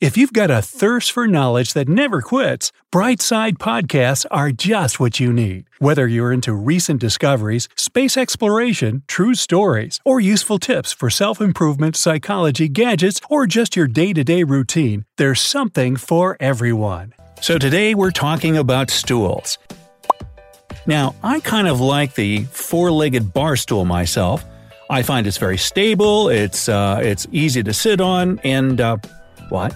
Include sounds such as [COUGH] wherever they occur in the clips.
If you've got a thirst for knowledge that never quits, Brightside Podcasts are just what you need. Whether you're into recent discoveries, space exploration, true stories, or useful tips for self improvement, psychology, gadgets, or just your day to day routine, there's something for everyone. So today we're talking about stools. Now, I kind of like the four legged bar stool myself. I find it's very stable, it's, uh, it's easy to sit on, and, uh, what?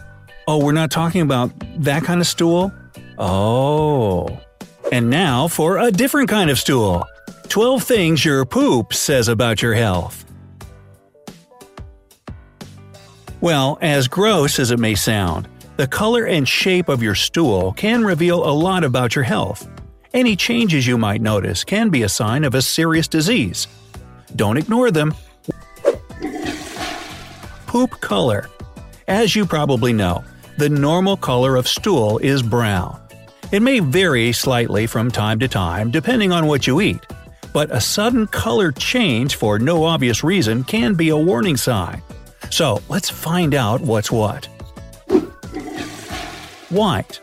Oh, we're not talking about that kind of stool? Oh. And now for a different kind of stool 12 things your poop says about your health. Well, as gross as it may sound, the color and shape of your stool can reveal a lot about your health. Any changes you might notice can be a sign of a serious disease. Don't ignore them. Poop color. As you probably know, the normal color of stool is brown. It may vary slightly from time to time depending on what you eat, but a sudden color change for no obvious reason can be a warning sign. So let's find out what's what. White.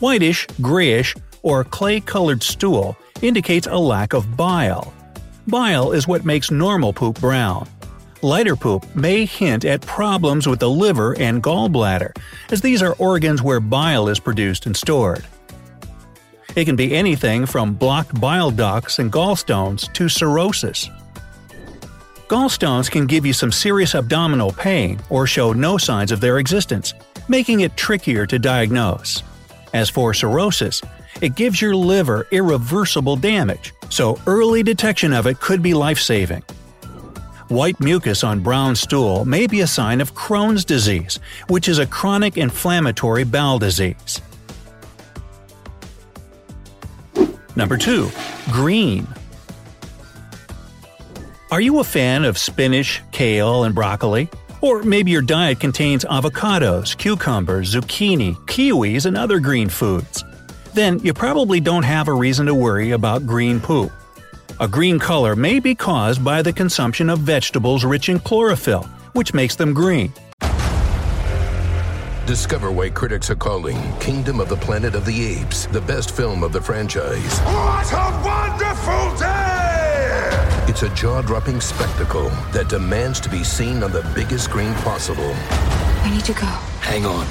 Whitish, grayish, or clay colored stool indicates a lack of bile. Bile is what makes normal poop brown. Lighter poop may hint at problems with the liver and gallbladder, as these are organs where bile is produced and stored. It can be anything from blocked bile ducts and gallstones to cirrhosis. Gallstones can give you some serious abdominal pain or show no signs of their existence, making it trickier to diagnose. As for cirrhosis, it gives your liver irreversible damage, so early detection of it could be life saving. White mucus on brown stool may be a sign of Crohn's disease, which is a chronic inflammatory bowel disease. Number 2. Green. Are you a fan of spinach, kale, and broccoli? Or maybe your diet contains avocados, cucumbers, zucchini, kiwis, and other green foods. Then you probably don't have a reason to worry about green poop. A green color may be caused by the consumption of vegetables rich in chlorophyll, which makes them green. Discover why critics are calling Kingdom of the Planet of the Apes the best film of the franchise. What a wonderful day! It's a jaw dropping spectacle that demands to be seen on the biggest screen possible. We need to go. Hang on.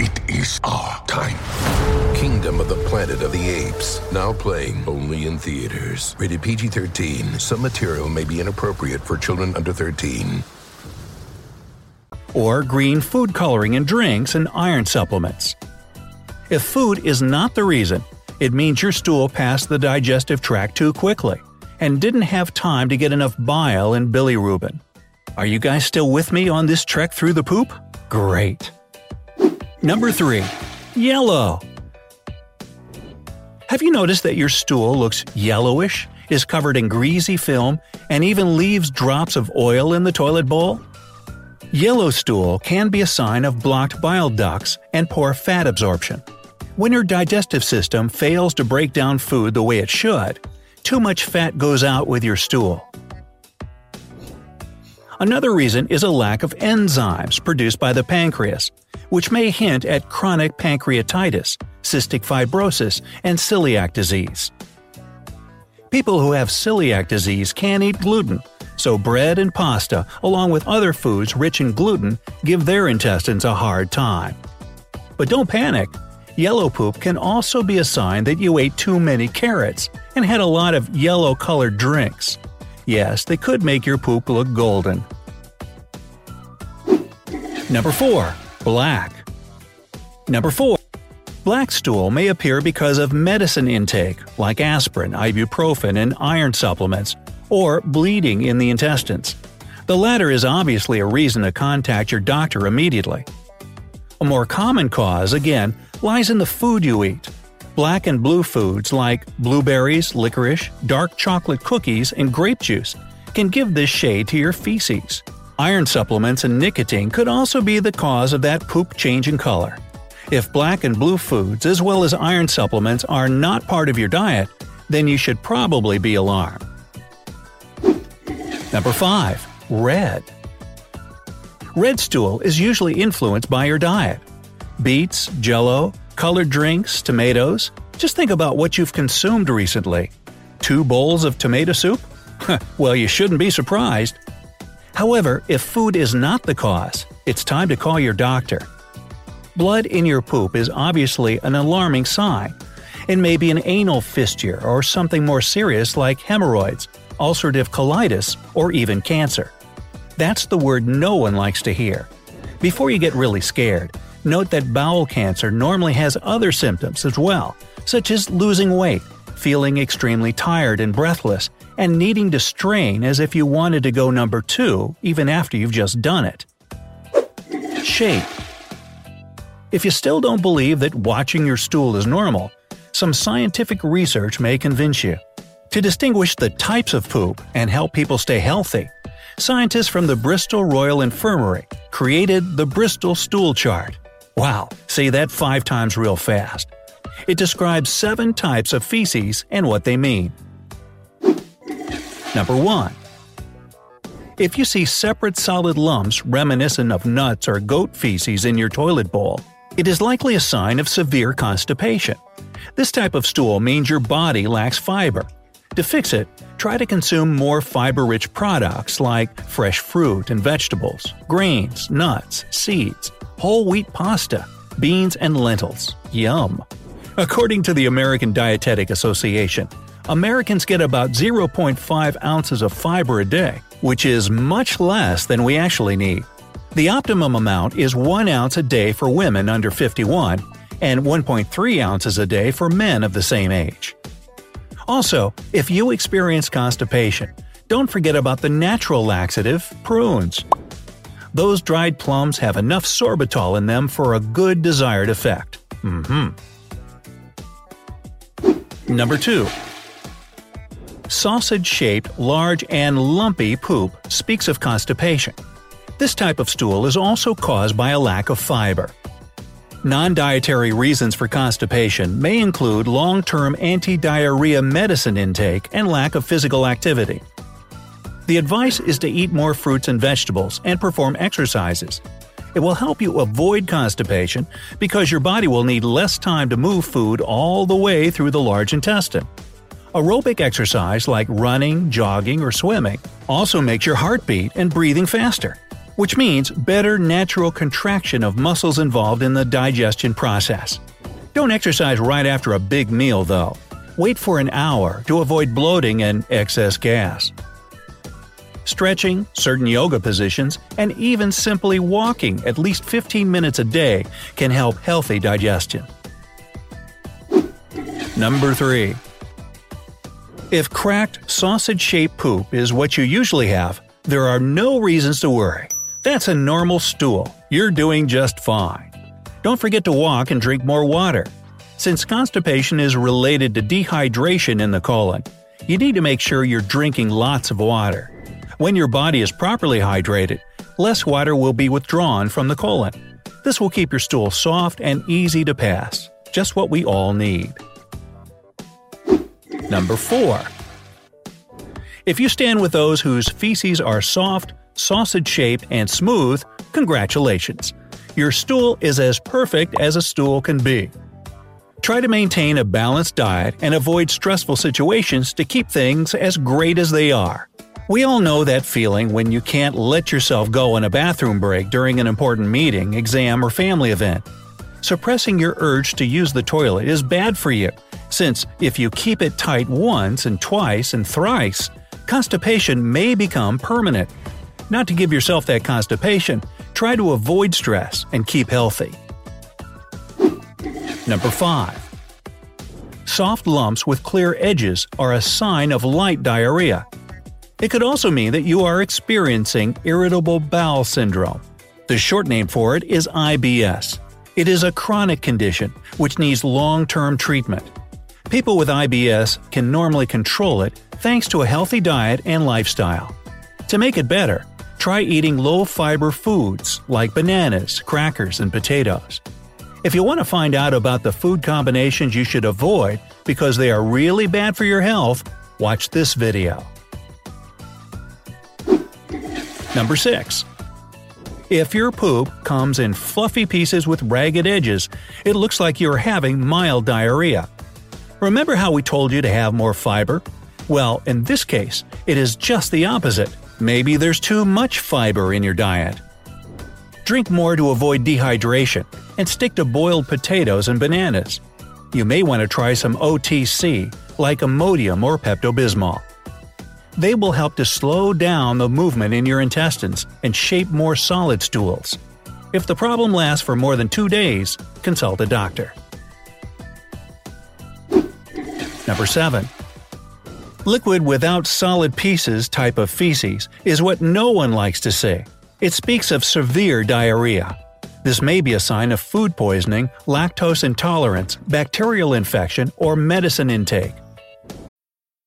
It is our time. Kingdom of the Planet of the Apes. Now playing only in theaters. Rated PG 13. Some material may be inappropriate for children under 13. Or green food coloring in drinks and iron supplements. If food is not the reason, it means your stool passed the digestive tract too quickly and didn't have time to get enough bile and bilirubin. Are you guys still with me on this trek through the poop? Great. Number 3. Yellow. Have you noticed that your stool looks yellowish, is covered in greasy film, and even leaves drops of oil in the toilet bowl? Yellow stool can be a sign of blocked bile ducts and poor fat absorption. When your digestive system fails to break down food the way it should, too much fat goes out with your stool. Another reason is a lack of enzymes produced by the pancreas, which may hint at chronic pancreatitis, cystic fibrosis, and celiac disease. People who have celiac disease can eat gluten, so bread and pasta, along with other foods rich in gluten, give their intestines a hard time. But don't panic. Yellow poop can also be a sign that you ate too many carrots and had a lot of yellow colored drinks. Yes, they could make your poop look golden. Number 4. Black. Number 4. Black stool may appear because of medicine intake, like aspirin, ibuprofen, and iron supplements, or bleeding in the intestines. The latter is obviously a reason to contact your doctor immediately. A more common cause, again, lies in the food you eat. Black and blue foods like blueberries, licorice, dark chocolate cookies, and grape juice can give this shade to your feces. Iron supplements and nicotine could also be the cause of that poop change in color. If black and blue foods, as well as iron supplements, are not part of your diet, then you should probably be alarmed. Number 5. Red. Red stool is usually influenced by your diet. Beets, jello, colored drinks, tomatoes. Just think about what you've consumed recently. Two bowls of tomato soup? [LAUGHS] well, you shouldn't be surprised. However, if food is not the cause, it's time to call your doctor. Blood in your poop is obviously an alarming sign. It may be an anal fissure or something more serious like hemorrhoids, ulcerative colitis, or even cancer. That's the word no one likes to hear. Before you get really scared, note that bowel cancer normally has other symptoms as well, such as losing weight, feeling extremely tired and breathless, and needing to strain as if you wanted to go number two even after you've just done it. Shape If you still don't believe that watching your stool is normal, some scientific research may convince you. To distinguish the types of poop and help people stay healthy, scientists from the Bristol Royal Infirmary created the Bristol Stool Chart. Wow, say that five times real fast. It describes seven types of feces and what they mean. Number 1. If you see separate solid lumps reminiscent of nuts or goat feces in your toilet bowl, it is likely a sign of severe constipation. This type of stool means your body lacks fiber. To fix it, try to consume more fiber rich products like fresh fruit and vegetables, grains, nuts, seeds, whole wheat pasta, beans, and lentils. Yum! According to the American Dietetic Association, Americans get about 0.5 ounces of fiber a day, which is much less than we actually need. The optimum amount is 1 ounce a day for women under 51 and 1.3 ounces a day for men of the same age. Also, if you experience constipation, don't forget about the natural laxative, prunes. Those dried plums have enough sorbitol in them for a good desired effect. hmm Number 2. Sausage shaped, large, and lumpy poop speaks of constipation. This type of stool is also caused by a lack of fiber. Non dietary reasons for constipation may include long term anti diarrhea medicine intake and lack of physical activity. The advice is to eat more fruits and vegetables and perform exercises. It will help you avoid constipation because your body will need less time to move food all the way through the large intestine. Aerobic exercise like running, jogging, or swimming also makes your heart beat and breathing faster, which means better natural contraction of muscles involved in the digestion process. Don't exercise right after a big meal, though. Wait for an hour to avoid bloating and excess gas. Stretching, certain yoga positions, and even simply walking at least 15 minutes a day can help healthy digestion. Number 3. If cracked, sausage shaped poop is what you usually have, there are no reasons to worry. That's a normal stool. You're doing just fine. Don't forget to walk and drink more water. Since constipation is related to dehydration in the colon, you need to make sure you're drinking lots of water. When your body is properly hydrated, less water will be withdrawn from the colon. This will keep your stool soft and easy to pass, just what we all need. Number 4. If you stand with those whose feces are soft, sausage shaped, and smooth, congratulations. Your stool is as perfect as a stool can be. Try to maintain a balanced diet and avoid stressful situations to keep things as great as they are. We all know that feeling when you can't let yourself go on a bathroom break during an important meeting, exam, or family event. Suppressing your urge to use the toilet is bad for you since if you keep it tight once and twice and thrice, constipation may become permanent. Not to give yourself that constipation, try to avoid stress and keep healthy. Number 5. Soft lumps with clear edges are a sign of light diarrhea. It could also mean that you are experiencing irritable bowel syndrome. The short name for it is IBS. It is a chronic condition which needs long term treatment. People with IBS can normally control it thanks to a healthy diet and lifestyle. To make it better, try eating low fiber foods like bananas, crackers, and potatoes. If you want to find out about the food combinations you should avoid because they are really bad for your health, watch this video. Number 6. If your poop comes in fluffy pieces with ragged edges, it looks like you're having mild diarrhea. Remember how we told you to have more fiber? Well, in this case, it is just the opposite. Maybe there's too much fiber in your diet. Drink more to avoid dehydration, and stick to boiled potatoes and bananas. You may want to try some OTC, like Imodium or Pepto Bismol. They will help to slow down the movement in your intestines and shape more solid stools. If the problem lasts for more than two days, consult a doctor. Number 7. Liquid without solid pieces type of feces is what no one likes to see. It speaks of severe diarrhea. This may be a sign of food poisoning, lactose intolerance, bacterial infection, or medicine intake.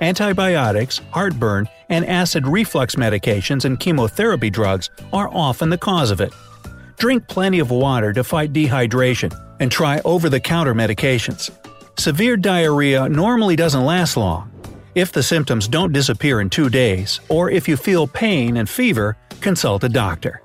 Antibiotics, heartburn, and acid reflux medications and chemotherapy drugs are often the cause of it. Drink plenty of water to fight dehydration and try over the counter medications. Severe diarrhea normally doesn't last long. If the symptoms don't disappear in two days, or if you feel pain and fever, consult a doctor.